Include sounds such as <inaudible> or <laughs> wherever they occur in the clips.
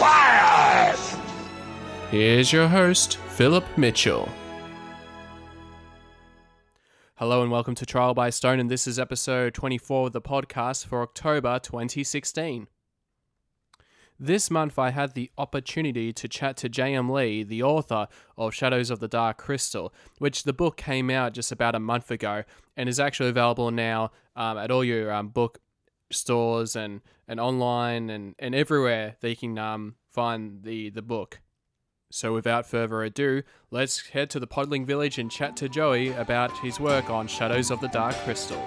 Quiet! Here's your host, Philip Mitchell. Hello and welcome to Trial by Stone, and this is episode 24 of the podcast for October 2016. This month, I had the opportunity to chat to J.M. Lee, the author of Shadows of the Dark Crystal, which the book came out just about a month ago and is actually available now um, at all your um, book stores and, and online and, and everywhere you can um, find the, the book. So, without further ado, let's head to the Podling Village and chat to Joey about his work on Shadows of the Dark Crystal.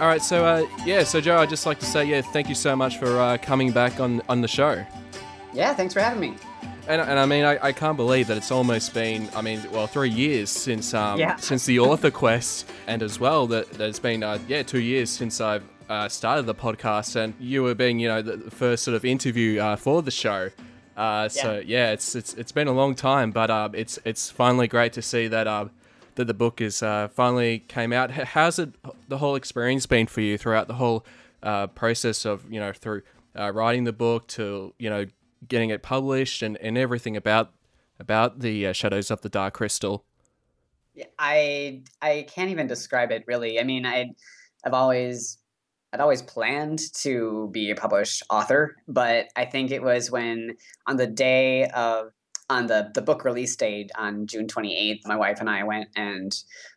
All right, so uh, yeah, so Joe, I'd just like to say, yeah, thank you so much for uh, coming back on on the show. Yeah, thanks for having me. And, and I mean, I, I can't believe that it's almost been, I mean, well, three years since um, Yeah. since the author quest, and as well that, that it's been, uh, yeah, two years since I've uh, started the podcast, and you were being, you know, the, the first sort of interview uh, for the show. Uh, so yeah. it's it's it's been a long time, but uh, it's it's finally great to see that uh, that the book is uh, finally came out. How's it the whole experience been for you throughout the whole uh, process of you know through uh, writing the book to you know getting it published and, and everything about about the uh, Shadows of the Dark Crystal? I I can't even describe it really. I mean, I I've always I'd always planned to be a published author, but I think it was when on the day of on the the book release date on June 28th, my wife and I went and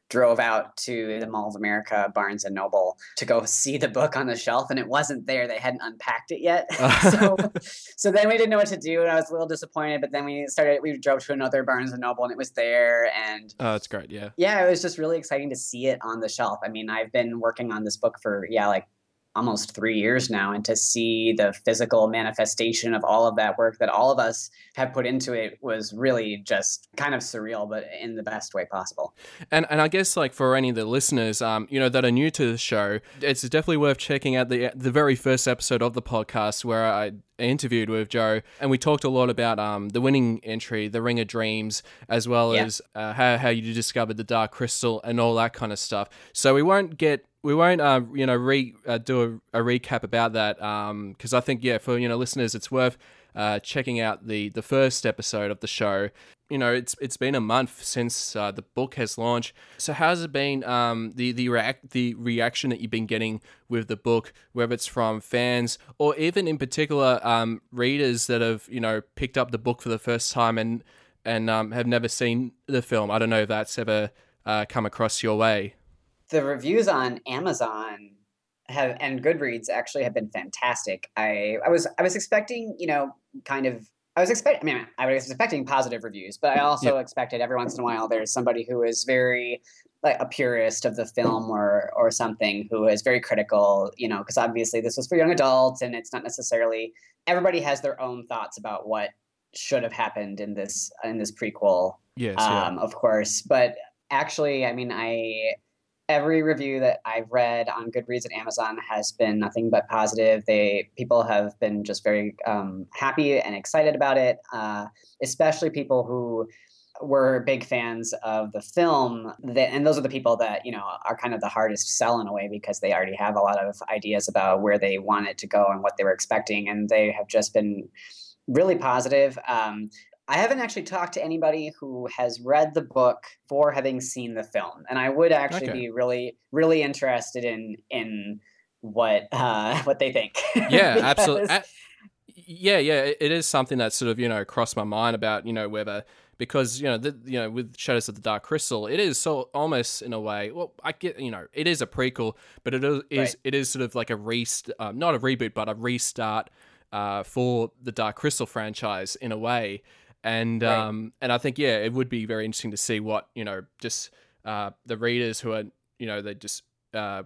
drove out to the Mall of America, Barnes and Noble, to go <laughs> see the book on the shelf, and it wasn't there. They hadn't unpacked it yet. <laughs> <laughs> so, so then we didn't know what to do, and I was a little disappointed. But then we started. We drove to another Barnes and Noble, and it was there. And Oh, that's great. Yeah. yeah, it was just really exciting to see it on the shelf. I mean, I've been working on this book for yeah, like almost three years now, and to see the physical manifestation of all of that work that all of us have put into it was really just kind of surreal, but in the best way possible. And and I guess like for any of the listeners, um, you know, that are new to the show, it's definitely worth checking out the the very first episode of the podcast where I interviewed with Joe, and we talked a lot about um the winning entry, the Ring of Dreams, as well Yeah. as uh, how how you discovered the Dark Crystal and all that kind of stuff. So we won't get. We won't, uh, you know, re uh, do a, a recap about that because I think, yeah, for you know listeners, it's worth uh, checking out the the first episode of the show. You know, it's it's been a month since uh, the book has launched. So how's it been? Um, the the react the reaction that you've been getting with the book, whether it's from fans or even in particular um, readers that have you know picked up the book for the first time and and um, have never seen the film. I don't know if that's ever uh, come across your way. The reviews on Amazon have and Goodreads actually have been fantastic. I I was I was expecting, you know, kind of I was expecting I mean I was expecting positive reviews, but I also expected every once in a while there's somebody who is very like a purist of the film or or something who is very critical, you know, because obviously this was for young adults and it's not necessarily everybody has their own thoughts about what should have happened in this in this prequel Yes. yeah. um, of course. But actually, I mean, I every review that I've read on Goodreads and Amazon has been nothing but positive. They people have been just very um, happy and excited about it, uh, especially people who were big fans of the film that, and those are the people that you know are kind of the hardest to sell in a way because they already have a lot of ideas about where they want it to go and what they were expecting and they have just been really positive um, I haven't actually talked to anybody who has read the book for having seen the film, and I would actually Okay. be really, really interested in in what uh, <laughs> what they think. yeah <laughs> absolutely yeah yeah it is something that sort of you know crossed my mind about you know whether because you know the, you know with shadows of the dark crystal it is so almost in a way well i get you know it is a prequel but it is, is Right. it is sort of like a rest um, not a reboot but a restart uh, for the dark crystal franchise in a way and Right. um and i think yeah it would be very interesting to see what you know just uh the readers who are you know they just uh,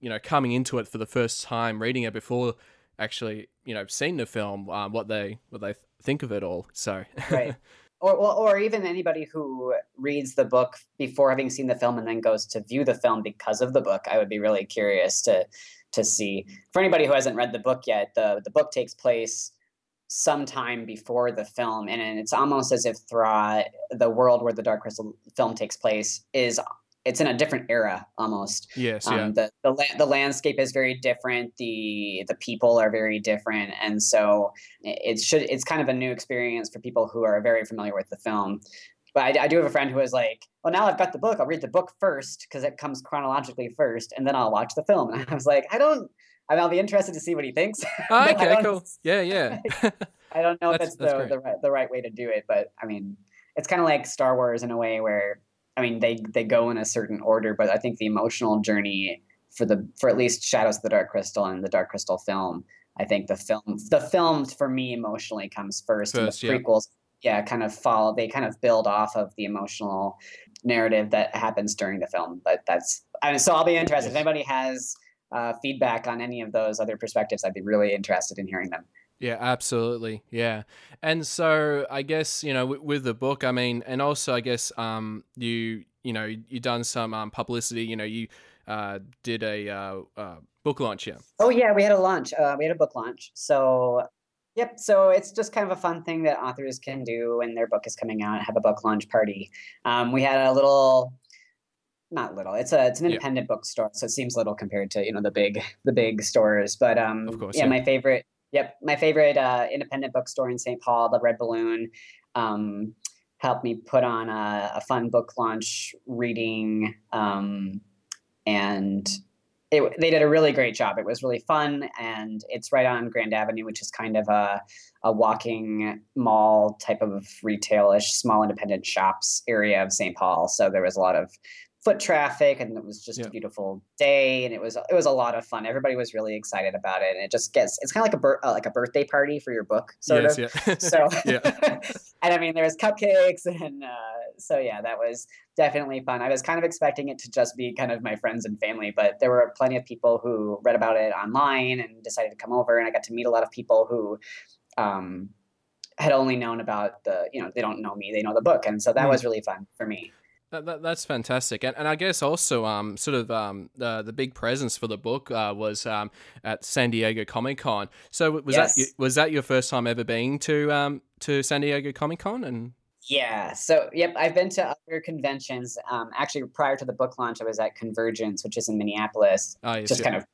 you know coming into it for the first time, reading it before actually you know seeing the film, um, what they what they think of it all. So right. <laughs> Or, or, or even anybody who reads the book before having seen the film and then goes to view the film because of the book, I would be really curious to to see. For anybody who hasn't read the book yet, the the book takes place sometime before the film, and it's almost as if Thra, the world where the Dark Crystal film takes place, is it's in a different era almost. Yes, um, yeah. The the, la- the landscape is very different. The the people are very different, and so it should it's kind of a new experience for people who are very familiar with the film. But I, I do have a friend who is like, "Well, now I've got the book. I'll read the book first because it comes chronologically first, and then I'll watch the film." <laughs> And I was like, "I don't. I mean, I'll be interested to see what he thinks." <laughs> Oh, okay, cool. Yeah, yeah. <laughs> I don't know if That's- that's, that's the, great. the right the right way to do it, but I mean, it's kind of like Star Wars in a way where I mean they they go in a certain order, but I think the emotional journey for the for at least Shadows of the Dark Crystal and the Dark Crystal film, I think the film the film for me emotionally comes first, First, and the prequels yeah kind of follow they kind of build off of the emotional narrative that happens during the film. But that's I mean, so I'll be interested if anybody has uh, feedback on any of those other perspectives. I'd be really interested in hearing them. Yeah, absolutely. Yeah. And so I guess, you know, with, with the book, I mean, and also I guess um you, you know, you done some um publicity, you know, you uh did a uh, uh book launch, yeah. Oh yeah, we had a launch. Uh, we had a book launch. So, yep. So it's just kind of a fun thing that authors can do when their book is coming out. Have a book launch party. Um, we had a little, not little. It's a it's an Yeah. independent bookstore, so it seems little compared to you know the big the big stores. But um, Of course, yeah, yeah. my favorite. Yep, my favorite uh, independent bookstore in St. Paul, the Red Balloon. Um, helped me put on a, a fun book launch reading um, and it, they did a really great job. It was really fun, and it's right on Grand Avenue, which is kind of a a walking mall type of retailish, small independent shops area of St. Paul. So there was a lot of foot traffic, and it was just Yeah. a beautiful day, and it was it was a lot of fun. Everybody was really excited about it, and it just gets it's kind of like a bir- uh, like a birthday party for your book, sort yes, of yeah. <laughs> so <laughs> Yeah. <laughs> and i mean there was cupcakes and uh, so yeah that was definitely fun i was kind of expecting it to just be kind of my friends and family but there were plenty of people who read about it online and decided to come over and i got to meet a lot of people who um, had only known about the you know they don't know me they know the book and so that Mm. was really fun for me That, that, that's fantastic, and, and I guess also um sort of um the the big presence for the book uh, was um at San Diego Comic Con. So was Yes. that was that your first time ever being to um to San Diego Comic Con? And Yeah. So, yep, I've been to other conventions. Um, actually, prior to the book launch, I was at Convergence, which is in Minneapolis, oh, yes, just yeah. kind of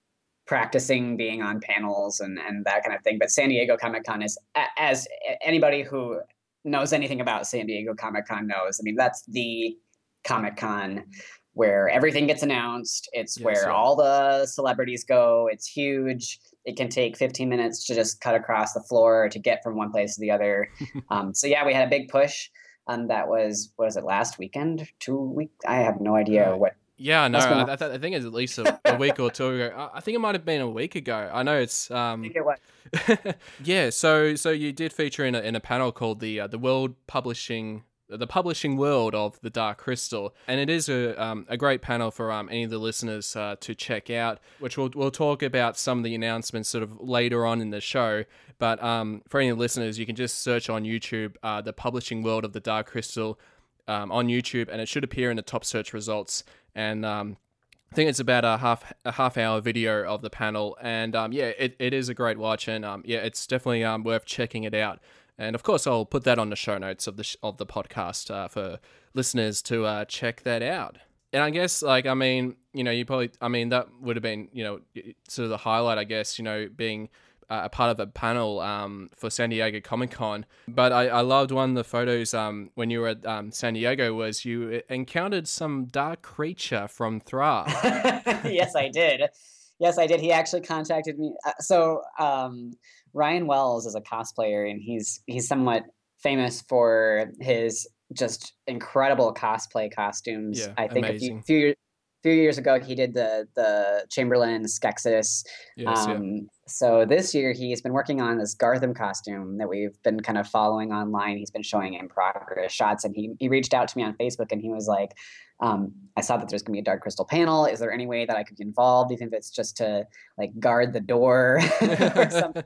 practicing being on panels and, and that kind of thing. But San Diego Comic Con is, as anybody who knows anything about San Diego Comic Con knows, I mean, that's the Comic Con where everything gets announced. It's Yes, where yeah. all the celebrities go. It's huge. It can take 15 minutes to just cut across the floor to get from one place to the other. <laughs> um, so yeah, we had a big push. Um, that was what was it last weekend? Two week? I have no idea Right. what. Yeah, no, I, th- I think it's at least a, a week or two ago. I, I think it might have been a week ago. I know it's I um think it was. <laughs> yeah. So so you did feature in a in a panel called the uh, the World Publishing the publishing world of the Dark Crystal, and it is a um, a great panel for um, any of the listeners uh, to check out. Which we'll we'll talk about some of the announcements sort of later on in the show. But um, for any listeners, you can just search on YouTube uh, the publishing world of the Dark Crystal um, on YouTube, and it should appear in the top search results. And um, I think it's about a half a half hour video of the panel, and um, yeah, it, it is a great watch, and um, yeah, it's definitely um, worth checking it out. And of course, I'll put that on the show notes of the sh- of the podcast uh, for listeners to uh, check that out. And I guess, like, I mean, you know, you probably, I mean, that would have been, you know, sort of the highlight, I guess, you know, being uh, a part of a panel um, for San Diego Comic Con. But I, I loved one of the photos um, when you were at um, San Diego was you encountered some dark creature from Thra. <laughs> <laughs> yes, I did. Yes, I did. He actually contacted me. Uh, so um, Ryan Wells is a cosplayer, and he's he's somewhat famous for his just incredible cosplay costumes. Yeah, I think a few, few years few years ago he did the the Chamberlain Skeksis Yes, yeah. um, so this year he's been working on this Garthim costume that we've been kind of following online. He's been showing in progress shots, and he he reached out to me on Facebook and he was like, um, "I saw that there's gonna be a Dark Crystal panel. Is there any way that I could be involved, even if it's just to like guard the door <laughs> or <laughs> something?"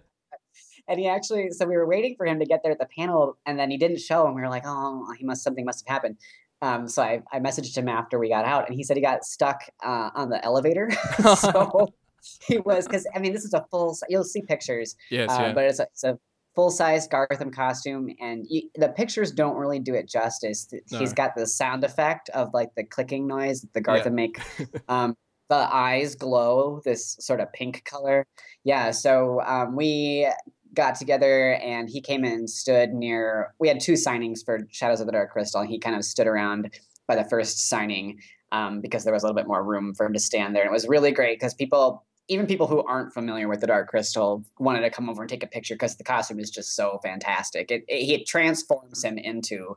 And he actually so we were waiting for him to get there at the panel and then he didn't show and we were like oh he must something must have happened um, so I, I messaged him after we got out and he said he got stuck uh, on the elevator <laughs> <laughs> so he was because i mean this is a full you'll see pictures Yes, uh, yeah. but it's a, it's a full-size garthim costume and you, the pictures don't really do it justice No. he's got the sound effect of like the clicking noise that the Yeah. garthim make <laughs> um, the eyes glow this sort of pink color yeah so um, we got together and he came and stood near we had two signings for shadows of the dark crystal. And he kind of stood around by the first signing um, because there was a little bit more room for him to stand there. And it was really great because people even people who aren't familiar with the dark crystal wanted to come over and take a picture because the costume is just so fantastic. It, it, it transforms him into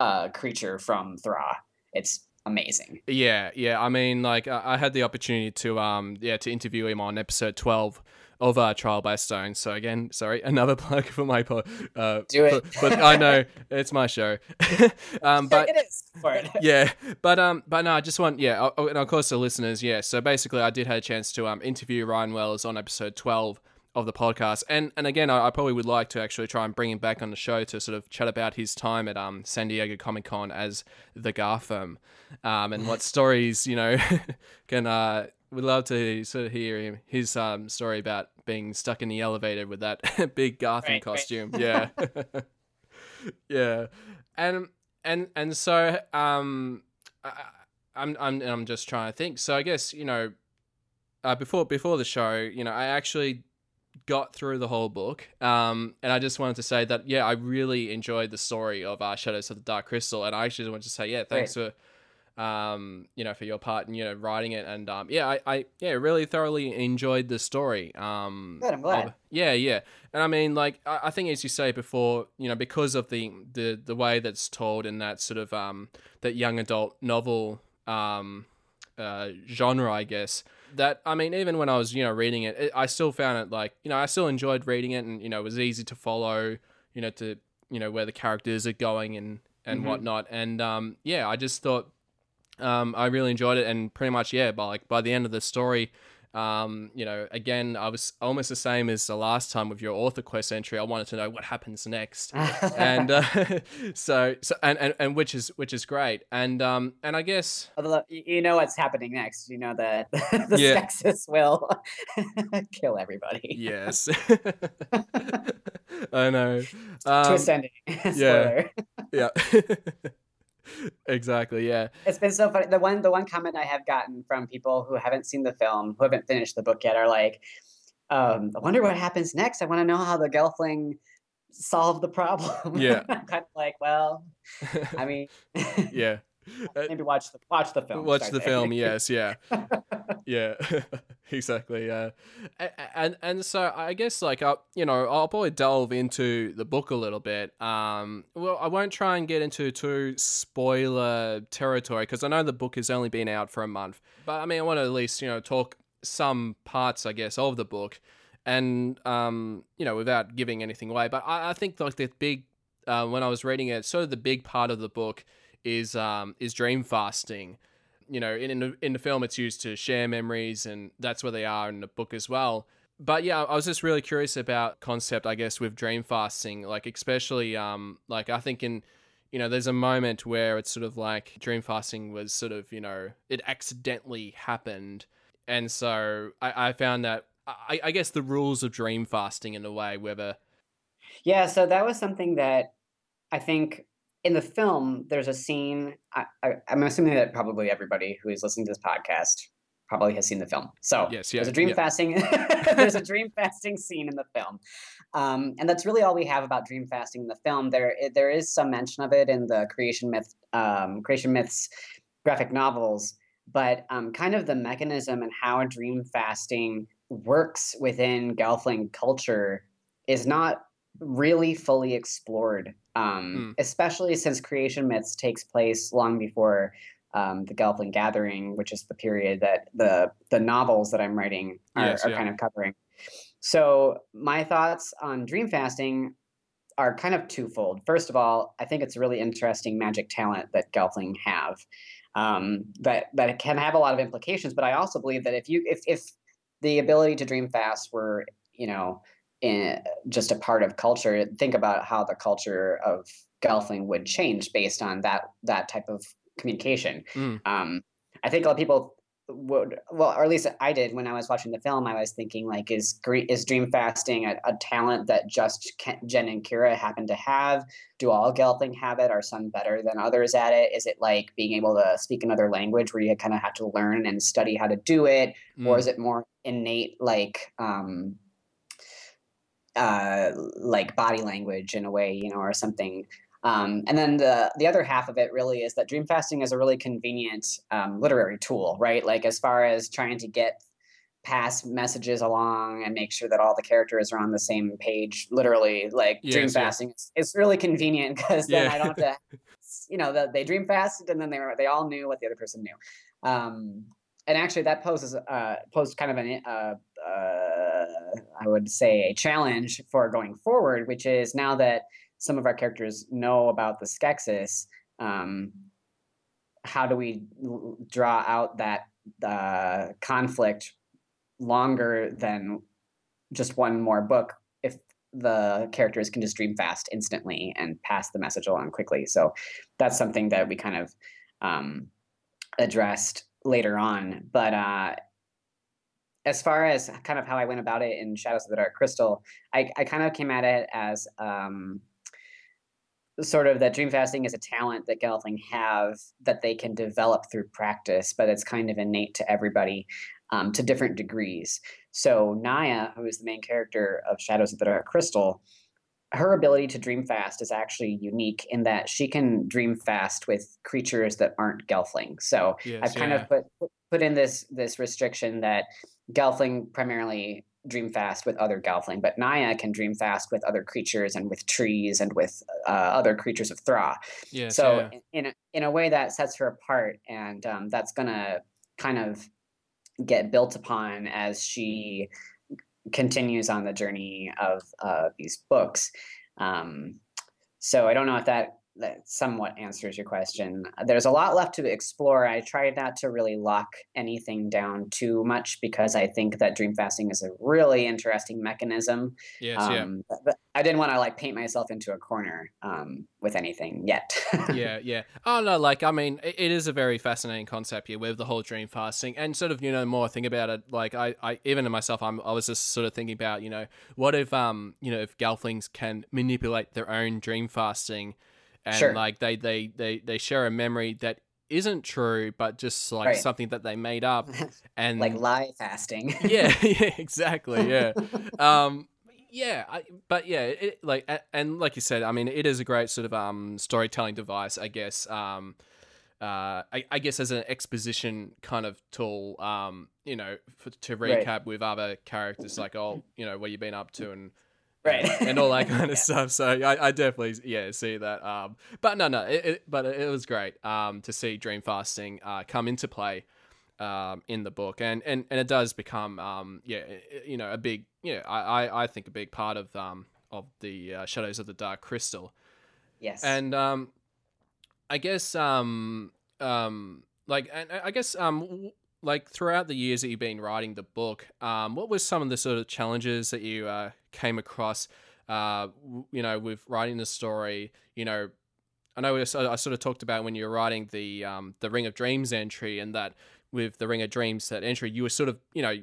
a creature from thra it's amazing. Yeah, yeah. I mean, like I, I had the opportunity to um yeah to interview him on episode twelve of uh, Trial by Stone. So again, sorry, another <laughs> plug for my pod. Uh, Do it. But, but I know it's my show. <laughs> um, but it is for it <laughs> yeah, but um, but no, I just want yeah, oh, and of course the listeners, yeah. So basically, I did have a chance to um interview Ryan Wells on episode twelve of the podcast, and and again, I, I probably would like to actually try and bring him back on the show to sort of chat about his time at um San Diego Comic Con as the Garthim, um, and what stories you know can uh would love to sort of hear him his um story about being stuck in the elevator with that <laughs> big Garthim Right, right. costume, yeah, <laughs> yeah, and and and so um I, I'm I'm I'm just trying to think. So I guess you know, uh, before before the show, you know, I actually got through the whole book, um, and I just wanted to say that yeah, I really enjoyed the story of uh, Shadows of the Dark Crystal, and I actually wanted to say yeah, thanks for um you know for your part in you know writing it and um yeah I, I yeah really thoroughly enjoyed the story um Good, I'm glad. of- yeah yeah and i mean like I, I think as you say before you know because of the the the way that's told in that sort of um that young adult novel um uh genre i guess that i mean even when i was you know reading it, it i still found it like you know i still enjoyed reading it and you know it was easy to follow you know to you know where the characters are going and and Mhm. whatnot and um yeah i just thought um, I really enjoyed it, and pretty much, yeah. By like by the end of the story, um, you know, again, I was almost the same as the last time with your author quest entry. I wanted to know what happens next, <laughs> and uh, <laughs> so so and, and and which is which is great, and um and I guess Although you know what's happening next. You know that <laughs> the Yeah. Skeksis will kill everybody. yes, I know. Um, Twist ending. Spoiler. yeah, exactly. Yeah, It's been so funny. The one the one comment I have gotten from people who haven't seen the film, who haven't finished the book yet, are like, um, I wonder what happens next. I want to know how the Gelfling solved the problem. Yeah. <laughs> I'm kind of like, well, <laughs> I mean, yeah. Uh, maybe watch the watch the film. watch the film yes yeah. <laughs> Yeah <laughs> exactly yeah. And and so i guess like i you know i'll probably delve into the book a little bit. Um well i won't try and get into too spoiler territory because i know the book has only been out for a month. But i mean i want to at least you know talk some parts i guess of the book and um you know without giving anything away. But i, I think like the big uh, when i was reading it sort of the big part of the book is um is dream fasting. You know in in the, in the film it's used to share memories and that's where they are in the book as well. But yeah i was just really curious about concept i guess with dream fasting. Like especially um like i think in you know there's a moment where it's sort of like dream fasting was sort of you know it accidentally happened. And so i, I found that I, I guess the rules of dream fasting in a way whether Yeah, so that was something that I think in the film there's a scene. I, I, I'm assuming that probably everybody who is listening to this podcast probably has seen the film. So Yes, yeah, there's a dream yeah. fasting. <laughs> <laughs> there's a dream fasting scene in the film, um, and that's really all we have about dream fasting in the film. There there is some mention of it in the creation myth um, creation myths graphic novels, but um, kind of the mechanism and how dream fasting works within Gelfling culture is not really fully explored, um, especially since creation myths takes place long before um, the Gelfling Gathering, which is the period that the the novels that I'm writing are, Yes, are yeah. kind of covering. So my thoughts on dream fasting are kind of twofold. First of all, I think it's a really interesting magic talent that Gelfling have. Um, that that can have a lot of implications, but I also believe that if you if if the ability to dream fast were you know in, just a part of culture, think about how the culture of Gelfling would change based on that that type of communication. Mm. Um, I think a lot of people would well or at least i did when i was watching the film i was thinking like is is dream fasting a, a talent that just jen and kira happen to have do all gelfling have it are some better than others at it is it like being able to speak another language where you kind of have to learn and study how to do it mm. or is it more innate like um uh like body language in a way you know or something um, and then the the other half of it really is that dream fasting is a really convenient um, literary tool, right? Like as far as trying to get pass messages along and make sure that all the characters are on the same page. Literally, like yes, dream fasting, it's, it's, really convenient because then yeah. I don't have to, <laughs> you know, the, they dream fasted and then they were they all knew what the other person knew. Um, and actually, that poses uh, posed kind of an uh, uh, I would say a challenge for going forward, which is now that some of our characters know about the Skeksis, um, how do we draw out that uh, conflict longer than just one more book if the characters can just dream fast instantly and pass the message along quickly? So that's something that we kind of um, addressed later on. But uh, as far as kind of how I went about it in Shadows of the Dark Crystal, I, I kind of came at it as um, sort of that dream fasting is a talent that Gelfling have that they can develop through practice, but it's kind of innate to everybody um, to different degrees. So Naya, who is the main character of Shadows of the Dark Crystal, her ability to dream fast is actually unique in that she can dream fast with creatures that aren't Gelfling. So yes, I've kind yeah. of put put in this this restriction that Gelfling primarily dream fast with other Gelfling, but Naya can dream fast with other creatures and with trees and with uh, other creatures of Thra. Yeah. So yeah. in a, in a way that sets her apart, and um, that's gonna kind of get built upon as she continues on the journey of uh, these books. Um, so I don't know if that that somewhat answers your question. There's a lot left to explore. I tried not to really lock anything down too much because I think that dream fasting is a really interesting mechanism. Yes, um, yeah. But I didn't want to like paint myself into a corner um, with anything yet. <laughs> yeah, yeah. Oh no, like I mean, it, it is a very fascinating concept here with the whole dream fasting, and sort of you know more think about it. Like I, I even to myself, I'm I was just sort of thinking about you know what if um you know if Gelflings can manipulate their own dream fasting and sure. like they, they they they share a memory that isn't true, but just like right. something that they made up, <laughs> and like lie fasting. <laughs> yeah, <laughs> yeah, exactly. Yeah, um, yeah, I, but yeah, it, like and like you said, I mean, it is a great sort of um storytelling device, I guess. Um, uh, I, I guess as an exposition kind of tool, um, you know, for, to recap right. with other characters, like, oh, you know, what you've been up to and right. and all that <laughs> kind of yeah. stuff. So I, I definitely yeah see that um but no no it, it but it was great um to see dream fasting uh come into play um in the book. And and and it does become um yeah you know a big yeah i i think a big part of um of the uh, shadows of the dark crystal. Yes. And um i guess um um like and i guess um like throughout the years that you've been writing the book, um, what were some of the sort of challenges that you uh, came across? Uh, you know, with writing the story, you know, I know I sort of talked about when you were writing the um, the Ring of Dreams entry, and that with the Ring of Dreams that entry, you were sort of, you know,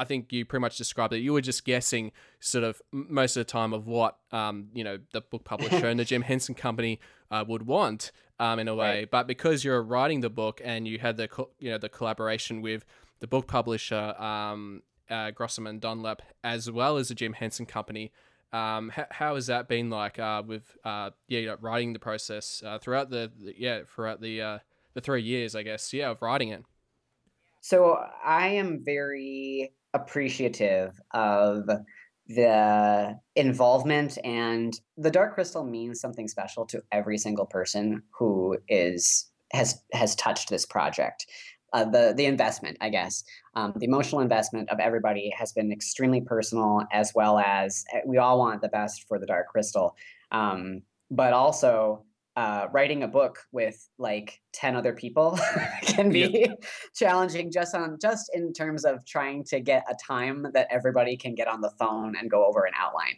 I think you pretty much described it. You were just guessing, sort of most of the time, of what um, you know the book publisher and the Jim Henson Company uh, would want um, in a way. Right. But because you're writing the book and you had the co- you know the collaboration with the book publisher um, uh, Dunlap as well as the Jim Henson Company. Um, how, how has that been like uh, with uh, yeah writing the process uh, throughout the, the, yeah throughout the uh, the three years I guess yeah of writing it. So I am very appreciative of the involvement and the dark crystal means something special to every single person who is has has touched this project. Uh, the the investment, I guess, um, the emotional investment of everybody has been extremely personal, as well as eh, we all want the best for the Dark Crystal, um, but also uh, writing a book with like 10 other people <laughs> can be <laughs> challenging just on just in terms of trying to get a time that everybody can get on the phone and go over an outline.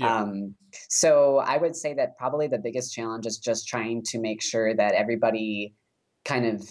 Um, so i would say that probably the biggest challenge is just trying to make sure that everybody kind of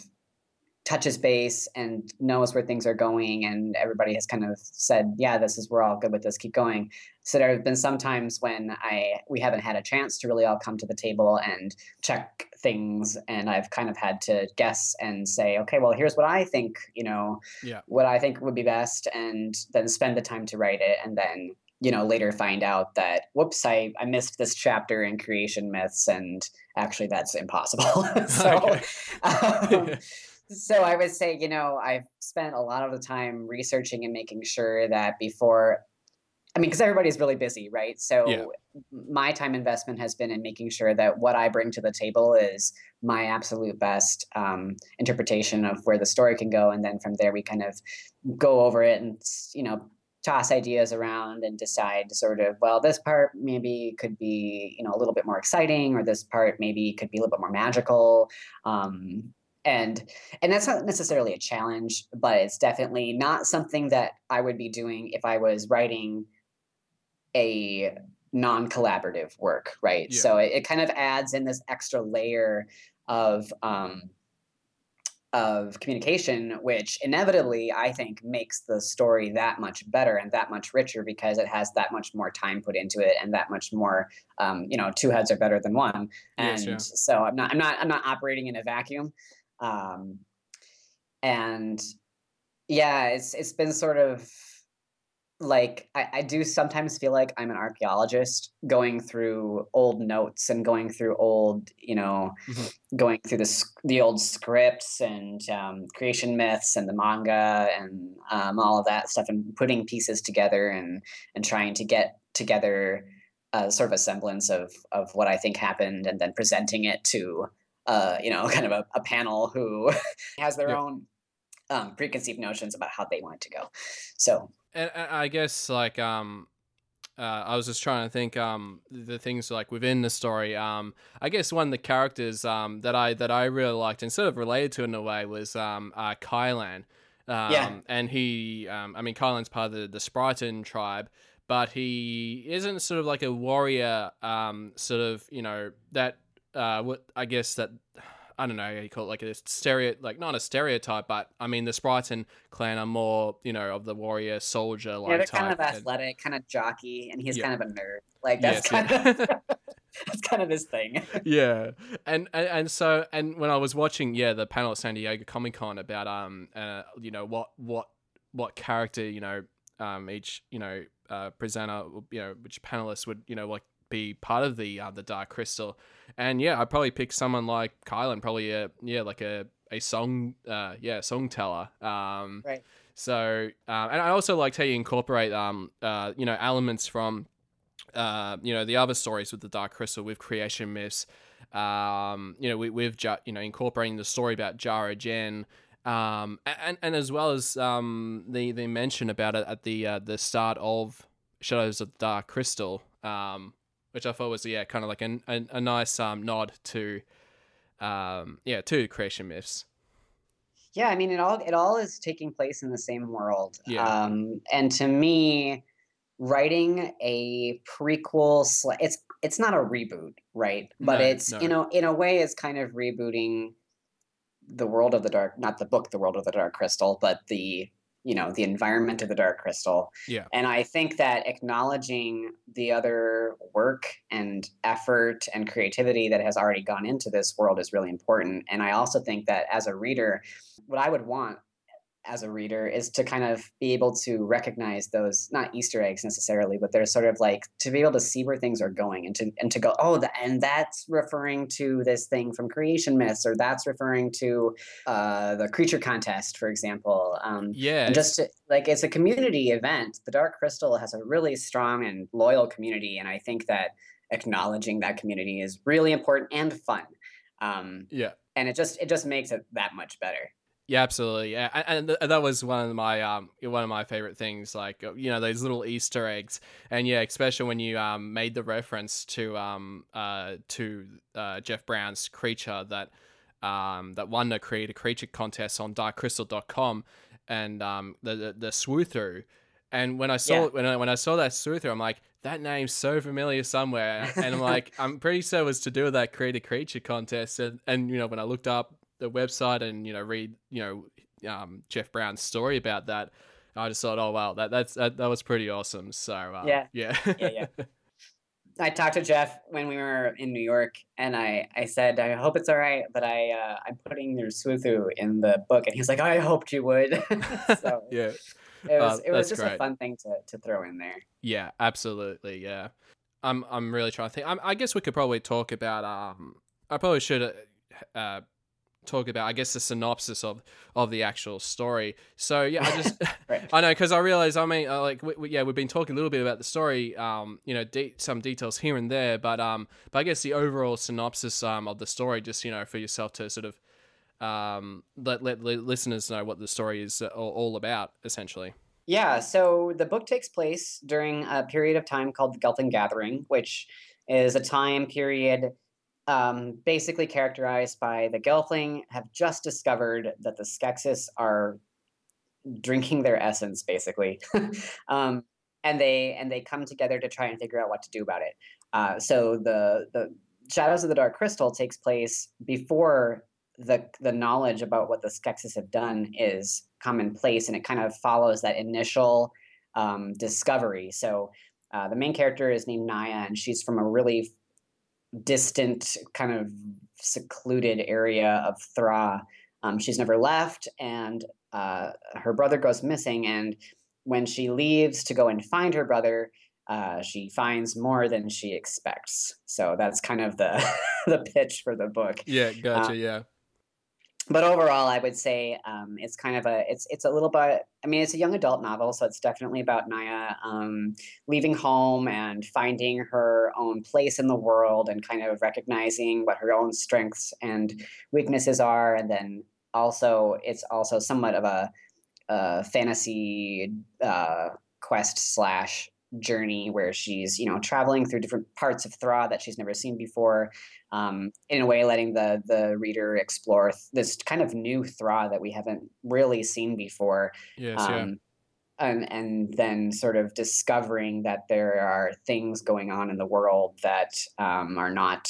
touches base and knows where things are going and everybody has kind of said yeah this is we're all good with this keep going. So there have been some times when i we haven't had a chance to really all come to the table and check things and i've kind of had to guess and say okay well here's what i think you know yeah. what i think would be best and then spend the time to write it and then you know later find out that whoops i, I missed this chapter in creation myths and actually that's impossible. <laughs> So <laughs> um, so I would say, you know, I've spent a lot of the time researching and making sure that before I mean, because everybody's really busy, right? So yeah. my time investment has been in making sure that what I bring to the table is my absolute best um, interpretation of where the story can go, and then from there we kind of go over it and you know toss ideas around and decide sort of well this part maybe could be you know a little bit more exciting or this part maybe could be a little bit more magical um, and and that's not necessarily a challenge but it's definitely not something that i would be doing if i was writing a non-collaborative work right yeah. so it, it, kind of adds in this extra layer of um of communication which inevitably i think makes the story that much better and that much richer because it has that much more time put into it and that much more um, you know two heads are better than one and yes, yeah. so i'm not i'm not i'm not operating in a vacuum um, and yeah, it's it's been sort of like I, I do sometimes feel like I'm an archaeologist going through old notes and going through old, you know, mm-hmm. going through the the old scripts and um, creation myths and the manga and um, all of that stuff and putting pieces together and and trying to get together a sort of a semblance of of what I think happened and then presenting it to uh, you know, <laughs> kind of a, a panel who <laughs> has their yeah. own um, preconceived notions about how they want it to go. So, and, and I guess like um, uh, I was just trying to think um, the things like within the story. Um, I guess one of the characters um, that I that I really liked and sort of related to in a way was um, uh, Kylan. Um, yeah. And he, um, I mean, Kylan's part of the, the Spriton tribe, but he isn't sort of like a warrior, um, sort of, you know, that uh, what I guess that I don't know you call it, like a stereo, like not a stereotype, but I mean the Spriton clan are more, you know, of the warrior soldier like. Yeah, they're type. kind of athletic, kind of jockey, and he's yeah. kind of a nerd. Like that's yes, kind yeah. of <laughs> that's kind of his thing. <laughs> yeah, and, and and so and when I was watching, yeah, the panel at San Diego Comic Con about um, uh, you know what what what character you know um each you know uh presenter you know which panelists would you know like be part of the uh, the Dark Crystal. And yeah, I'd probably pick someone like Kylan, probably a yeah like a a song uh, yeah song teller. Um, right. So um, and I also liked how you incorporate um uh, you know elements from uh, you know the other stories with the Dark Crystal with creation myths. Um, you know, we, with you know incorporating the story about Jarra-Jen, um, and and as well as um, the the mention about it at the uh, the start of Shadows of the Dark Crystal, um, which I thought was yeah, kind of like a, a, a nice um, nod to um, yeah to creation myths. Yeah, I mean it all it all is taking place in the same world. Yeah. Um, and to me, writing a prequel sl- it's it's not a reboot, right? But no, it's no. you know in a way it's kind of rebooting the world of the dark not the book the world of the dark crystal but the you know the environment of the dark crystal. Yeah. And i think that acknowledging the other work and effort and creativity that has already gone into this world is really important. And i also think that as a reader what i would want as a reader is to kind of be able to recognize those not easter eggs necessarily but they're sort of like to be able to see where things are going and to and to go oh the, and that's referring to this thing from creation myths or that's referring to uh, the creature contest for example um, yeah just to, like it's a community event. The dark crystal has a really strong and loyal community and i think that acknowledging that community is really important and fun um, yeah. and it just it just makes it that much better Yeah, absolutely. Yeah, and, and th- that was one of my um one of my favorite things. Like uh, you know those little Easter eggs, and yeah, especially when you um made the reference to um uh to uh, Jeff Brown's creature that um that won the Creator creature contest on darkcrystal.com and um the the, the swoothu. And when I saw Yeah. when I when I saw that swoothu, I'm like, that name's so familiar somewhere. And I'm <laughs> like, I'm pretty sure it was to do with that Creator creature contest. And and you know when I looked up the website and you know read you know um, Jeff Brown's story about that, I just thought, oh wow, that that's that, that was pretty awesome. So uh, Yeah. yeah, Yeah, yeah. <laughs> I talked to Jeff when we were in New York, and I, I said, I hope it's all right, but I uh, I'm putting your Swoothu in the book, and he's like, I hoped you would. <laughs> so <laughs> yeah, it Uh, was it was just great. a fun thing to, to throw in there. yeah, absolutely, yeah. I'm I'm really trying to think. i I guess we could probably talk about. Um, I probably should uh, uh, talk about. I guess the synopsis of of the actual story. So yeah, I <laughs> just. Right. <laughs> I know because I realize. I mean, uh, like, we, we, yeah, we've been talking a little bit about the story. Um, you know, de- some details here and there, but um, but I guess the overall synopsis um of the story, just you know, for yourself to sort of um let let, let listeners know what the story is uh, all, all about, essentially. Yeah, so the book takes place during a period of time called the Gelfling Gathering, which is a time period um, basically characterized by the Gelfling have just discovered that the Skeksis are drinking their essence, basically, <laughs> um, and they and they come together to try and figure out what to do about it. Uh, so the the Shadows of the Dark Crystal takes place before the the knowledge about what the Skeksis have done is commonplace, and it kind of follows that initial um, discovery. So uh, the main character is named Naya, and she's from a really distant, kind of secluded area of Thra. Um, she's never left, and uh, her brother goes missing. And when she leaves to go and find her brother, uh, she finds more than she expects. So that's kind of the <laughs> the pitch for the book Yeah, gotcha. yeah, but overall i would say um, it's kind of a it's it's a little bit i mean it's a young adult novel so it's definitely about naya um, leaving home and finding her own place in the world and kind of recognizing what her own strengths and weaknesses are. And then also it's also somewhat of a, a fantasy uh, quest slash journey where she's you know traveling through different parts of Thra that she's never seen before um, in a way letting the the reader explore th- this kind of new Thra that we haven't really seen before yes, yeah. um, and and then sort of discovering that there are things going on in the world that um, are not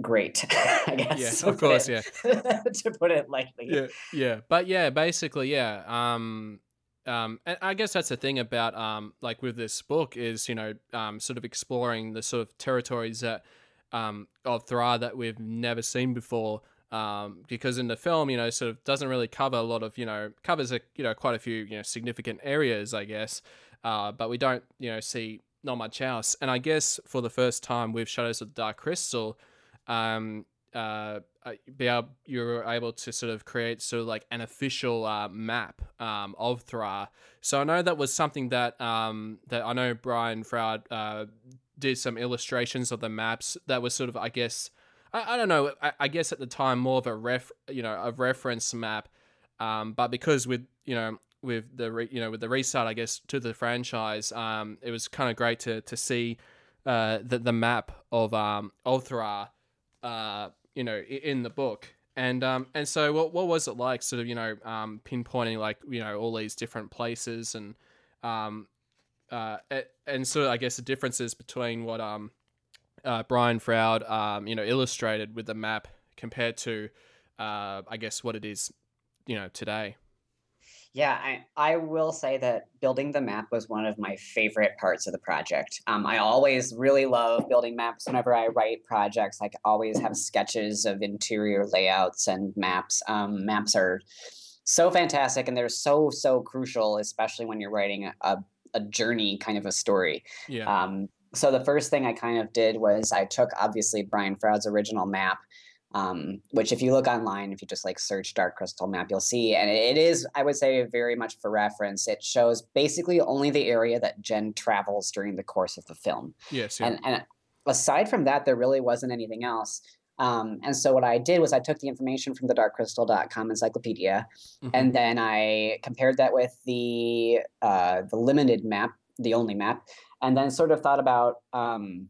great <laughs> I guess Yeah, of course, it- <laughs> to put it lightly yeah, yeah, but yeah, basically, yeah. Um, um, and I guess that's the thing about um, like with this book is you know um, sort of exploring the sort of territories that um of Thra that we've never seen before. Um, because in the film, you know, sort of doesn't really cover a lot of, you know, covers a, you know, quite a few, you know, significant areas, I guess. Uh, but we don't, you know, see not much else. And I guess for the first time with Shadows of the Dark Crystal, um, uh, be able, you're able to sort of create sort of like an official uh, map um, of Thra. So I know that was something that um, that I know Brian Froud uh, did some illustrations of the maps that was sort of I guess I, I don't know I, I guess at the time more of a ref you know a reference map, um, but because with you know with the re, you know with the restart I guess to the franchise, um, it was kind of great to to see uh, the the map of um of uh, you know, in the book. And um, and so what what was it like, sort of, you know, um, pinpointing like you know all these different places and um, uh, and sort of I guess the differences between what um, uh, Brian Froud um, you know, illustrated with the map compared to uh, I guess what it is, you know, today. Yeah, I, I will say that building the map was one of my favorite parts of the project. Um, I always really love building maps whenever I write projects. I always have sketches of interior layouts and maps. Um, maps are so fantastic and they're so, so crucial, especially when you're writing a, a, journey kind of a story. Yeah. Um, so the first thing I kind of did was I took obviously Brian Froud's original map, um, which if you look online, if you just like search Dark Crystal map, you'll see, and it is I would say very much for reference. It shows basically only the area that Jen travels during the course of the film, yes. Yeah. and and aside from that, there really wasn't anything else. Um, and so what I did was I took the information from the darkcrystal.com encyclopedia, Mhm. and then I compared that with the uh, the limited map, the only map, and then sort of thought about um,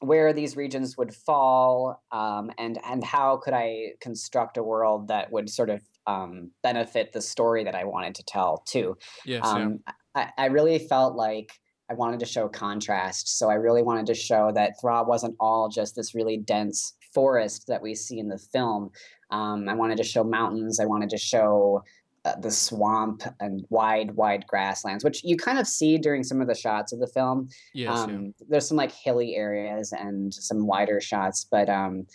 where these regions would fall, um, and and how could I construct a world that would sort of um, benefit the story that I wanted to tell too. yes, yeah. Um, I, I really felt like I wanted to show contrast. So I really wanted to show that Thra wasn't all just this really dense forest that we see in the film. Um, I wanted to show mountains. I wanted to show uh, the swamp and wide, wide grasslands, which you kind of see during some of the shots of the film. Yes, yeah. um, There's some like hilly areas and some wider shots, but um,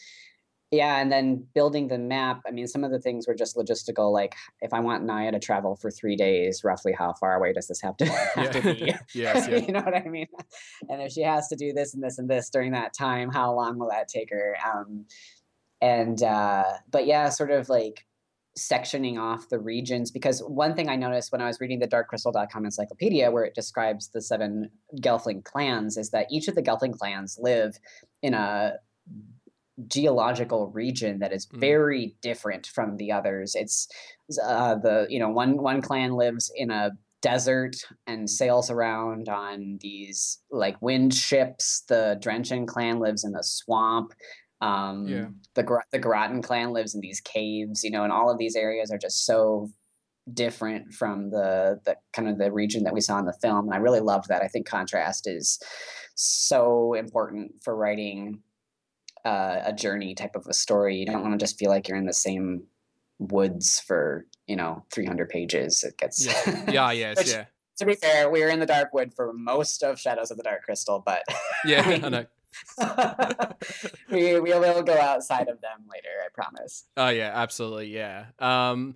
yeah, and then building the map. I mean, some of the things were just logistical. Like, if I want Naya to travel for three days, roughly how far away does this have to <laughs> have to be? Yeah. <laughs> yes, yeah. <laughs> you know what I mean? And if she has to do this and this and this during that time, how long will that take her? Um, and uh, but yeah, sort of like sectioning off the regions because one thing I noticed when I was reading the darkcrystal.com encyclopedia where it describes the seven Gelfling clans is that each of the Gelfling clans live in a geological region that is Mm. very different from the others. It's uh, the you know one one clan lives in a desert and sails around on these like wind ships. The Drenchen clan lives in a swamp. Um, Yeah. The Gr- the Grottan clan lives in these caves. You know, and all of these areas are just so different from the the kind of the region that we saw in the film. And I really loved that. I think contrast is so important for writing uh, a journey type of a story. You don't want to just feel like you're in the same woods for you know 300 pages. It gets Yeah, <laughs> yeah, yes, Which- yeah. to be fair, we were in the dark wood for most of Shadows of the Dark Crystal, but Yeah, <laughs> I I know. <laughs> <laughs> we we will go outside of them later. I promise. Oh yeah, absolutely, yeah. Um,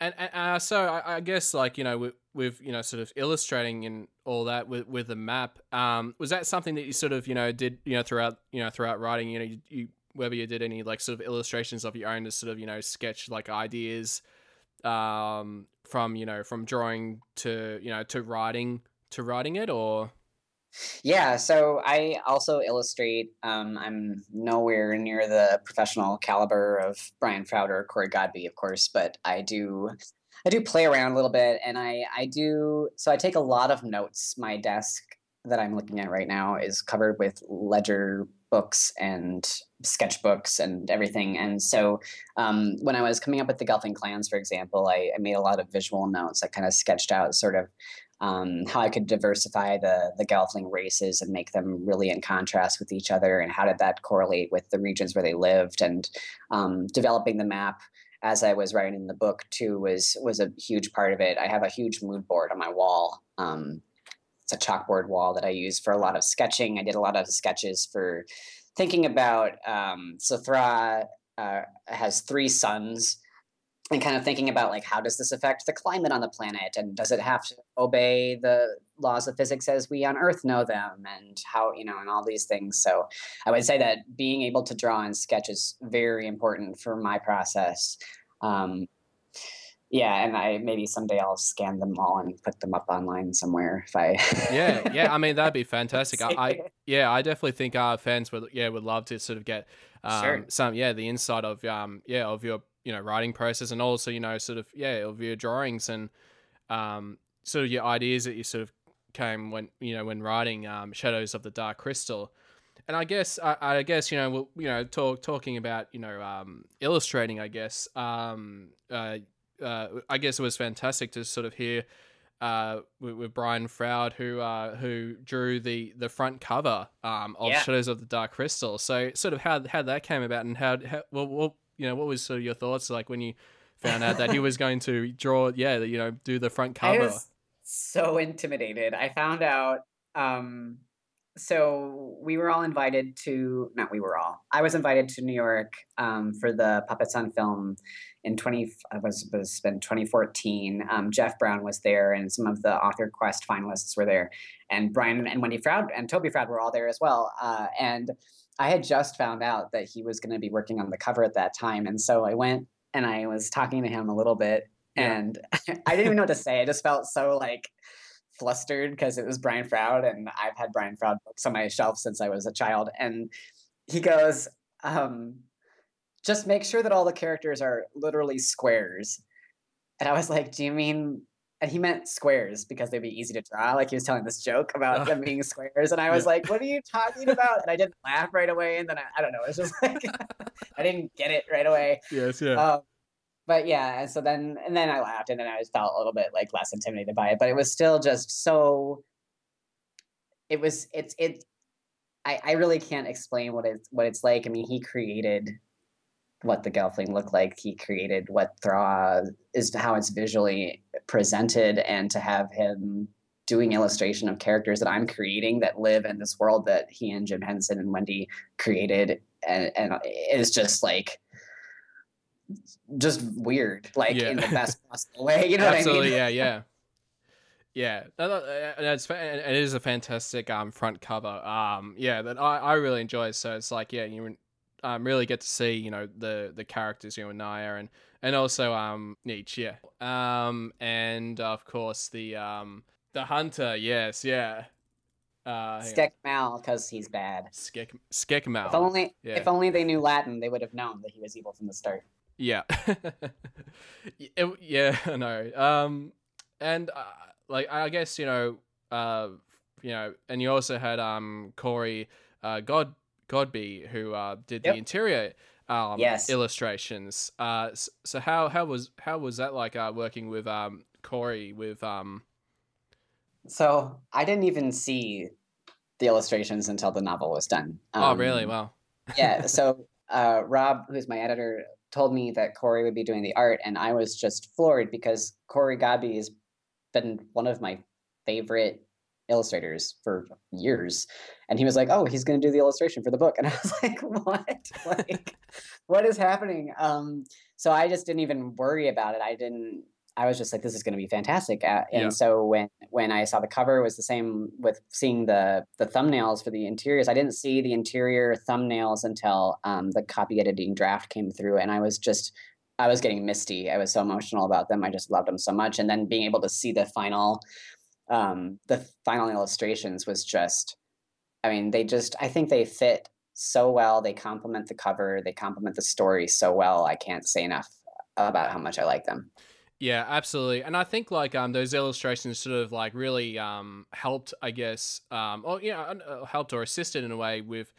and, and uh, so I, I guess like you know with, with you know sort of illustrating and all that with with the map, um, was that something that you sort of you know did you know throughout you know throughout writing you know you, you whether you did any like sort of illustrations of your own to sort of you know sketch like ideas, um, from you know from drawing to you know to writing to writing it or Yeah, so I also illustrate. Um, I'm nowhere near the professional caliber of Brian Froud or Cory Godbey, of course, but I do. I do play around a little bit, and I I do. So I take a lot of notes. My desk that I'm looking at right now is covered with ledger books and sketchbooks and everything. And so um, when I was coming up with the Gelfling clans, for example, I, I made a lot of visual notes. I kind of sketched out sort of um, how I could diversify the the Gelfling races and make them really in contrast with each other, and how did that correlate with the regions where they lived, and um, developing the map as I was writing the book too was was a huge part of it. I have a huge mood board on my wall. Um, it's a chalkboard wall that I use for a lot of sketching. I did a lot of sketches for thinking about. Um, so Thra uh, has three suns and kind of thinking about like how does this affect the climate on the planet and does it have to obey the laws of physics as we on earth know them and how you know and all these things so i would say that being able to draw and sketch is very important for my process um, yeah and i maybe someday i'll scan them all and put them up online somewhere if i yeah yeah i mean that'd be <laughs> fantastic. I, I yeah i definitely think our fans would yeah would love to sort of get um Sure. some yeah the insight of um yeah of your you know writing process and also you know sort of yeah of your drawings and um sort of your ideas that you sort of came when you know when writing um shadows of the dark crystal. And I guess I, I guess you know we'll, you know talk talking about you know um, illustrating I guess um, uh, uh, I guess it was fantastic to sort of hear uh, with, with Brian Froud who uh, who drew the the front cover um, of Yeah. Shadows of the Dark Crystal. So sort of how how that came about and how, how well, what you know what was sort of your thoughts like when you found out that he was <laughs> going to draw yeah you know do the front I cover. was so intimidated. I found out. Um, so we were all invited to. Not we were all. I was invited to New York um, for the Puppets on Film in twenty. I was was been twenty fourteen. Um, Jeff Brown was there, and some of the Author Quest finalists were there, and Brian and Wendy Froud and Toby Froud were all there as well. Uh, and I had just found out that he was going to be working on the cover at that time, and so I went and I was talking to him a little bit, Yeah. and <laughs> I didn't even know what to say. I just felt so like flustered because it was Brian Froud, and I've had Brian Froud books on my shelf since I was a child. And he goes, um, just make sure that all the characters are literally squares. And I was like, do you mean? And he meant squares because they'd be easy to draw. Like he was telling this joke about them being <laughs> squares, and I was Yeah. like, "What are you talking about?" And I didn't laugh right away, and then I, I don't know. It's just like <laughs> I didn't get it right away. Yes, yeah. Um, but yeah, and so then and then I laughed, and then I just felt a little bit like less intimidated by it. But it was still just so. It was it's it. I I really can't explain what it's what it's like. I mean, he created what the Gelfling looked like. He created what Thra is, how it's visually presented, and to have him doing illustration of characters that I'm creating that live in this world that he and Jim Henson and Wendy created, and and it is just like just weird, like Yeah. in the best <laughs> possible way. You know Absolutely, what I mean? yeah, yeah. Yeah, that, that- that's and it is a fantastic um front cover. Um, yeah, that I, I really enjoy. So it's like yeah, you um really get to see you know the the characters you know Naya and and also um Neech, yeah. Um and of course the um the hunter, yes, yeah. Uh, hang. Skek Mal because he's bad. Skek Skekmal. If only yeah. if only they knew Latin, they would have known that he was evil from the start. Yeah. <laughs> It- yeah, <laughs> I know. Um, and uh, like I guess you know, uh, you know, and you also had um Cory, uh, God Godbey who uh did Yep. the interior um Yes. illustrations. Uh, so how how was how was that like uh working with um Cory with um So I didn't even see the illustrations until the novel was done. oh really Um, wow yeah. So <laughs> uh, Rob, who's my editor, told me that Cory would be doing the art, and I was just floored because Cory Godbey has been one of my favorite illustrators for years. And he was like, "Oh, he's going to do the illustration for the book," <laughs> and I was like, "What? <laughs> like, what is happening?" Um, so I just didn't even worry about it. I didn't. I was just like, "This is going to be fantastic." Uh, and Yeah. so when when I saw the cover, it was the same with seeing the the thumbnails for the interiors. I didn't see the interior thumbnails until um, the copy editing draft came through, and I was just I was getting misty. I was so emotional about them. I just loved them so much, and then being able to see the final um, the final illustrations was just. I mean, they just I think they fit so well. They complement the cover. They complement the story so well. I can't say enough about how much I like them. Yeah, absolutely. And I think like um those illustrations sort of like really um helped, I guess, um or yeah, uh, helped or assisted in a way with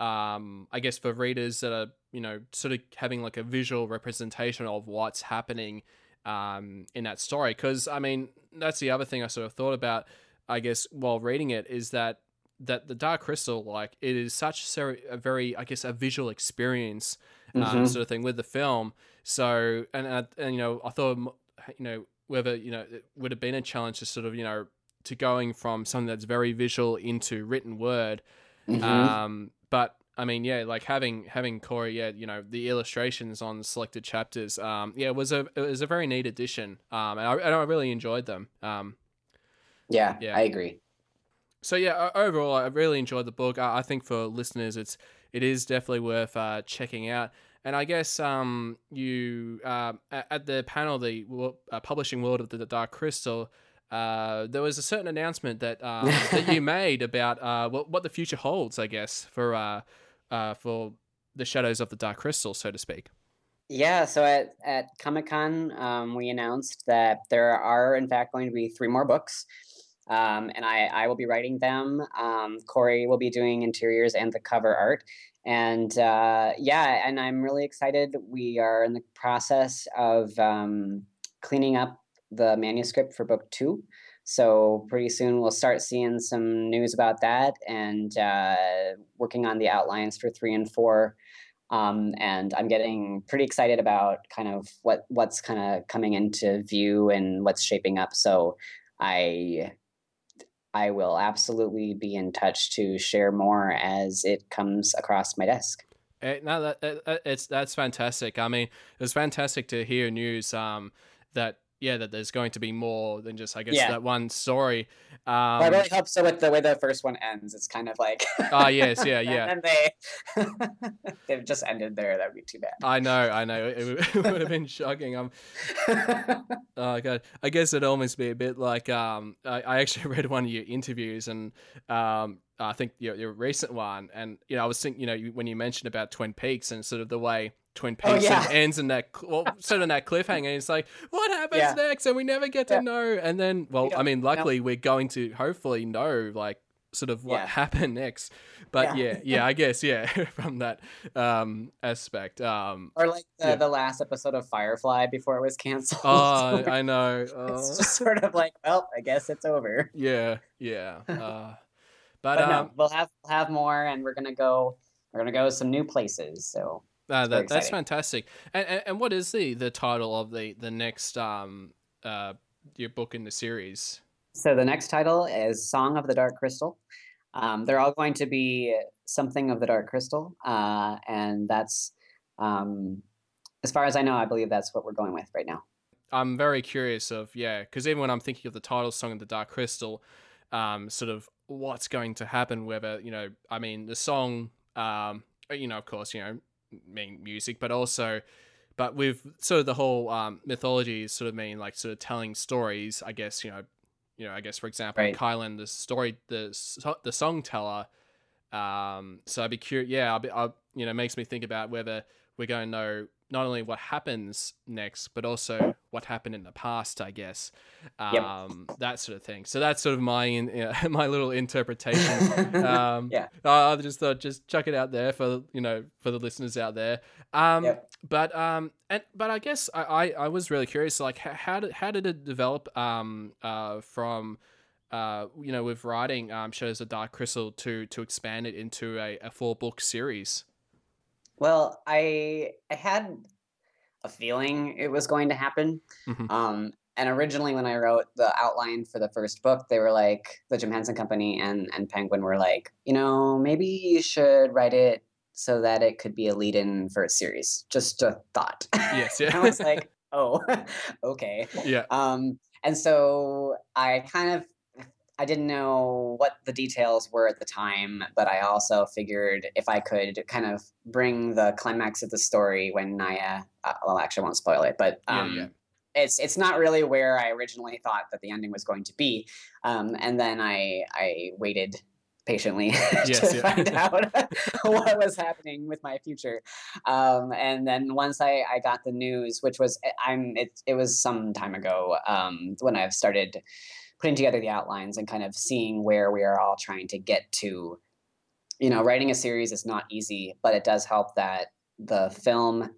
um I guess for readers that are, you know, sort of having like a visual representation of what's happening um in that story cuz I mean, that's the other thing I sort of thought about I guess while reading it is that that the Dark Crystal like it is such ser- a very I guess a visual experience um, Mhm. sort of thing with the film. So and and, and you know I thought you know whether you know it would have been a challenge to sort of you know to going from something that's very visual into written word. Mhm. Um, but I mean, yeah, like having having Cory, yeah, you know, the illustrations on selected chapters, um, yeah, it was a it was a very neat addition. Um, and I, and I really enjoyed them. Um, yeah, yeah. I agree. So yeah, overall, I really enjoyed the book. I, think for listeners, it's it is definitely worth uh, checking out. And I guess um, you um, at, the panel, the uh, publishing world of the, the Dark Crystal, uh, there was a certain announcement that um, that you <laughs> made about uh, what what the future holds. I guess for uh, uh, for the Shadows of the Dark Crystal, so to speak. Yeah, so at, at Comic Con, um, we announced that there are, in fact, going to be three more books. Um, and I, I will be writing them. Um, Cory will be doing interiors and the cover art. And uh, yeah, and I'm really excited. We are in the process of um, cleaning up the manuscript for book two. So pretty soon we'll start seeing some news about that and uh, working on the outlines for three and four um, and I'm getting pretty excited about kind of what what's kind of coming into view and what's shaping up. So I I will absolutely be in touch to share more as it comes across my desk. Eh, no, that, that- that- it's that's fantastic. I mean, it was fantastic to hear news um, that yeah that there's going to be more than just I guess Yeah. that one story. Um, Well, I really hope so with the way the first one ends. It's kind of like Ah, yes, yeah, <laughs> yeah. and they <laughs> they've just ended there. That would be too bad. I know, I know. It, <laughs> it would have been shocking. Um, oh god, I guess it'd almost be a bit like um, I, I actually read one of your interviews, and um, I think your, your recent one, and you know, I was thinking, you know, you, when you mentioned about Twin Peaks and sort of the way Twin Oh, Peaks yeah. and ends in that well, sort of that cliffhanger. It's like, what happens Yeah. next? And we never get to Yeah. know. And then, well, Yeah. I mean, luckily we're going to hopefully know like sort of what Yeah. happened next. But yeah, Yeah. yeah, I guess yeah, <laughs> from that um aspect. Um, Or like the, Yeah. the last episode of Firefly before it was canceled. oh, <laughs> I know. Uh, it's just sort of like, well, I guess it's over. yeah, yeah. Uh, but, But no, um, we'll have we'll have more, and we're gonna go. We're gonna go some new places. So Uh, that, that's fantastic. And, and and what is the the title of the the next um uh your book in the series? So the next title is Song of the Dark Crystal. Um, they're all going to be something of the Dark Crystal, uh, and that's, um, as far as I know, I believe that's what we're going with right now. I'm very curious of yeah, because even when I'm thinking of the title song of the Dark Crystal, um, sort of what's going to happen. Whether you know, I mean, the song, um, you know, of course, you know, mean music, but also. But with sort of the whole um, mythology, sort of mean like sort of telling stories. I guess you know, you know. I guess for example, Right. Kylan, the story, the the song teller. Um, so I'd be curious. Yeah, I'll be, I'll, you know, makes me think about whether we're going to know not only what happens next, but also what happened in the past. I guess, um, that sort of thing. So that's sort of my in, <laughs> yeah, my little interpretation. <laughs> um, Yeah. I just thought just chuck it out there for you know for the listeners out there. Um, Yep. but um, and but I guess I, I, I was really curious. Like, how, how did how did it develop? Um, uh, from uh, you know, with writing um, shows of Dark Crystal to to expand it into a, a four book series. Well, I I had a feeling it was going to happen. Mhm. Um, and originally, when I wrote the outline for the first book, they were like the Jim Henson Company and and Penguin were like, you know, maybe you should write it so that it could be a lead-in for a series. Just a thought. Yes, <laughs> yeah. I was like, <laughs> oh, <laughs> okay. Yeah, Um, and so I kind of I didn't know what the details were at the time, but I also figured if I could kind of bring the climax of the story when Naya, uh, well, actually, I won't spoil it, but um, yeah. it's it's not really where I originally thought that the ending was going to be. Um, and then I I waited patiently <laughs> Yes, to yeah. find <laughs> out <laughs> what was happening with my future. Um, and then once I, I got the news, which was eh, I'm it, it was some time ago um, when I've started putting together the outlines and kind of seeing where we are all trying to get to. You know, writing a series is not easy, but it does help that the film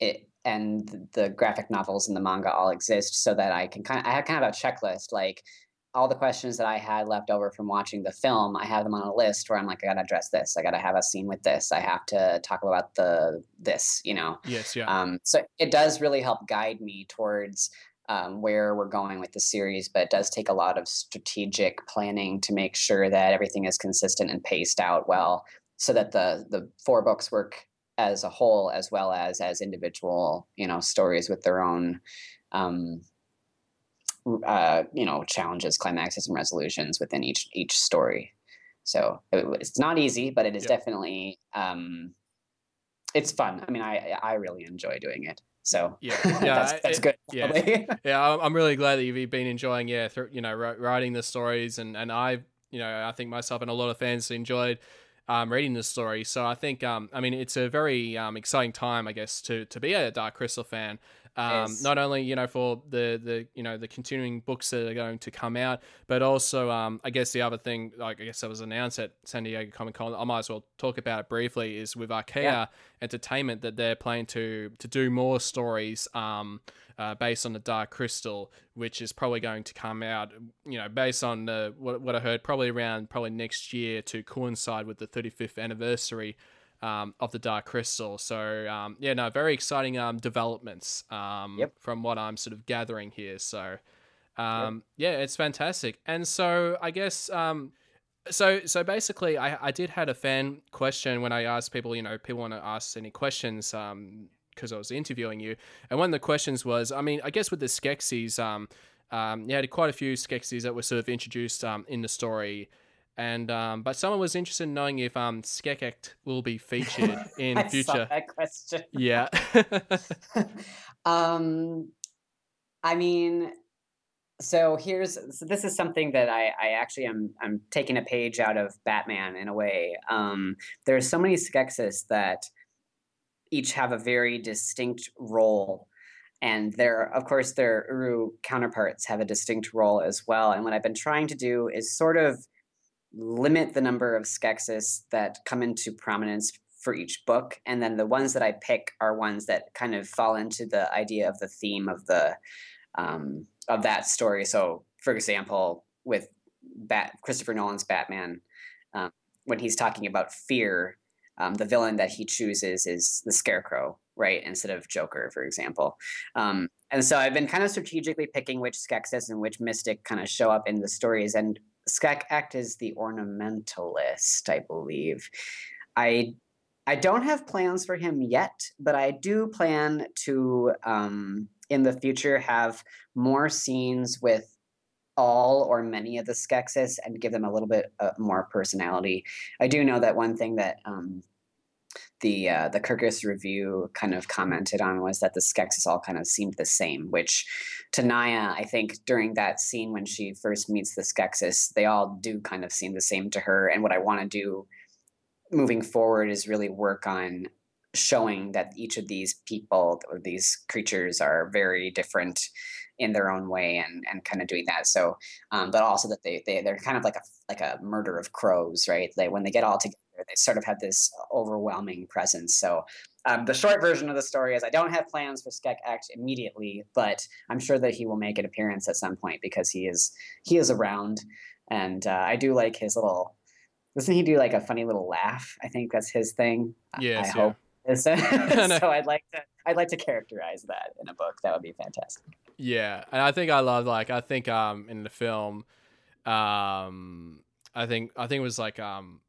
it and the graphic novels and the manga all exist so that I can kind of I have kind of a checklist like all the questions that I had left over from watching the film, I have them on a list where I'm like, I gotta address this. I gotta have a scene with this. I have to talk about the this, you know. yes, yeah, Um, so it does really help guide me towards um, where we're going with the series, but it does take a lot of strategic planning to make sure that everything is consistent and paced out well, so that the the four books work as a whole as well as as individual, you know, stories with their own. Um, uh, you know, challenges, climaxes, and resolutions within each each story. So it, it's not easy, but it is Yeah. definitely um, it's fun. I mean, I I really enjoy doing it. So Yeah. <laughs> Yeah, that's, that's it- good. yeah. <laughs> yeah. I'm- really glad that you've been enjoying, yeah, through, you know, writing the stories, and and I, you know, I think myself and a lot of fans enjoyed um, reading the story. So I think, um, I mean, it's a very um, exciting time, I guess, to to be a Dark Crystal fan. Um, Yes. not only you know for the the you know the continuing books that are going to come out, but also um, I guess the other thing, like I guess that was announced at San Diego Comic Con. I might as well talk about it briefly. Is with Archaia Yeah. Entertainment that they're planning to to do more stories um, uh, based on the Dark Crystal, which is probably going to come out, you know, based on the, what what I heard, probably around probably next year to coincide with the 35th anniversary um, of the Dark Crystal. So um, yeah, no, very exciting um, developments um, Yep. from what I'm sort of gathering here. So um, yeah, it's fantastic. And so I guess um, so so basically, I I did had a fan question when I asked people, you know, people want to ask any questions. Um, because I was interviewing you, and one of the questions was, I mean, I guess with the Skeksis, um, um, you had quite a few Skeksis that were sort of introduced um, in the story, and um, but someone was interested in knowing if um SkekEkt will be featured <laughs> in I saw future. that question. Yeah. <laughs> <laughs> um, I mean, so here's so this is something that I, I actually am I'm taking a page out of Batman in a way. Um, there's so many Skeksis that each have a very distinct role and their of course their urRu counterparts have a distinct role as well and what i've been trying to do is sort of limit the number of skeksis that come into prominence for each book and then the ones that i pick are ones that kind of fall into the idea of the theme of the um, of that story. So for example with Bat- christopher nolan's batman um, when he's talking about fear um, the villain that he chooses is the scarecrow right instead of joker for example. Um, and so i've been kind of strategically picking which skeksis and which mystic kind of show up in the stories and skekEkt is the ornamentalist i believe i i don't have plans for him yet but i do plan to um, in the future have more scenes with all or many of the skeksis and give them a little bit uh, more personality. I do know that one thing that um, the uh, the Kirkus review kind of commented on was that the skeksis all kind of seemed the same. Which to Naya, I think during that scene when she first meets the skeksis, they all do kind of seem the same to her. And what I want to do moving forward is really work on showing that each of these people or these creatures are very different in their own way and and kind of doing that so um, but also that they, they they're kind of like a like a murder of crows right they when they get all together they sort of have this overwhelming presence so um, the short version of the story is I don't have plans for Skek Act immediately, but I'm sure that he will make an appearance at some point because he is he is around, and uh, I do like his little. Doesn't he do like a funny little laugh? I think that's his thing. Yes, I yeah. hope. <laughs> <laughs> so I'd like to I'd like to characterize that in a book. That would be fantastic. Yeah, and I think I love like I think um in the film, um I think I think it was like um.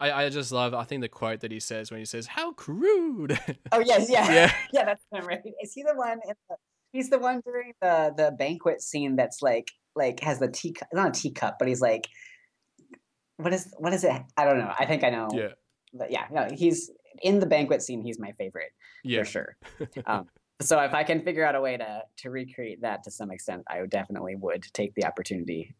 I, I just love I think the quote that he says when he says how crude <laughs> Oh yes, yeah, Yeah. <laughs> yeah, that's him, right? Is he the one? In the, he's the one during the the banquet scene that's like like has the teacup, not a teacup, but he's like, what is what is it? I don't know. I think I know. yeah But yeah, no, he's in the banquet scene. He's my favorite yeah for sure. <laughs> Um, so if I can figure out a way to to recreate that to some extent, I would definitely would take the opportunity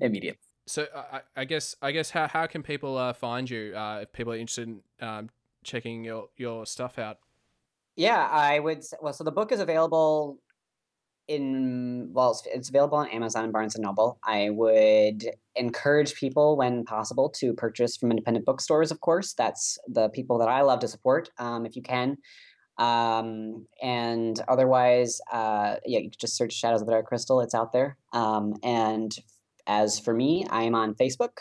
immediately. So I, I- guess I guess how how can people uh, find you uh, if people are interested in um, checking your your stuff out? Yeah, I would. Well, so the book is available in well, it's, it's available on Amazon and Barnes and Noble. I would encourage people, when possible, to purchase from independent bookstores. Of course, that's the people that I love to support. Um, if you can, um, and otherwise, uh, yeah, you just search "Shadows of the Dark Crystal." It's out there. Um, and as for me, I am on Facebook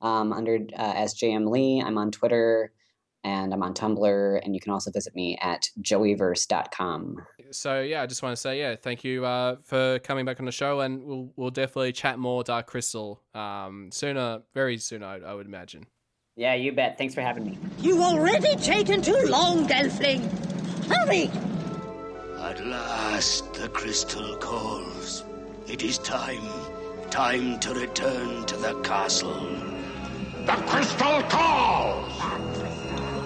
um, under uh, as JM Lee. I'm on Twitter and I'm on Tumblr, and you can also visit me at joeyverse.com. So yeah, I just want to say yeah, thank you uh, for coming back on the show, and we'll we'll definitely chat more Dark Crystal um, sooner, very soon, I, I would imagine. Yeah, you bet. Thanks for having me. You've already taken too long, Gelfling. Hurry! At last, the crystal calls. It is time. Time to return to the castle. The crystal calls!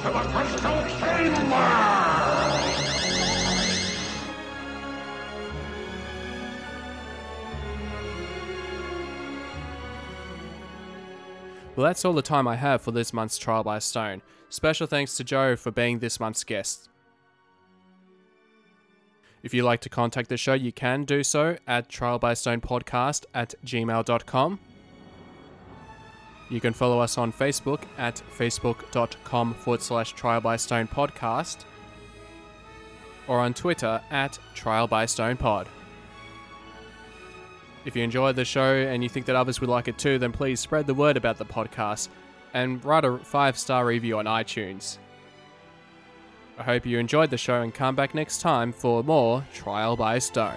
To the crystal chamber! Well, that's all the time I have for this month's Trial by Stone. Special thanks to Joe for being this month's guest. If you'd like to contact the show, you can do so at trialbystonepodcast at gmail.com. You can follow us on Facebook at facebook.com forward slash trial by stone podcast or on Twitter at trial by stone pod. If you enjoyed the show and you think that others would like it too, then please spread the word about the podcast and write a five star review on iTunes. I hope you enjoyed the show and come back next time for more Trial by Stone.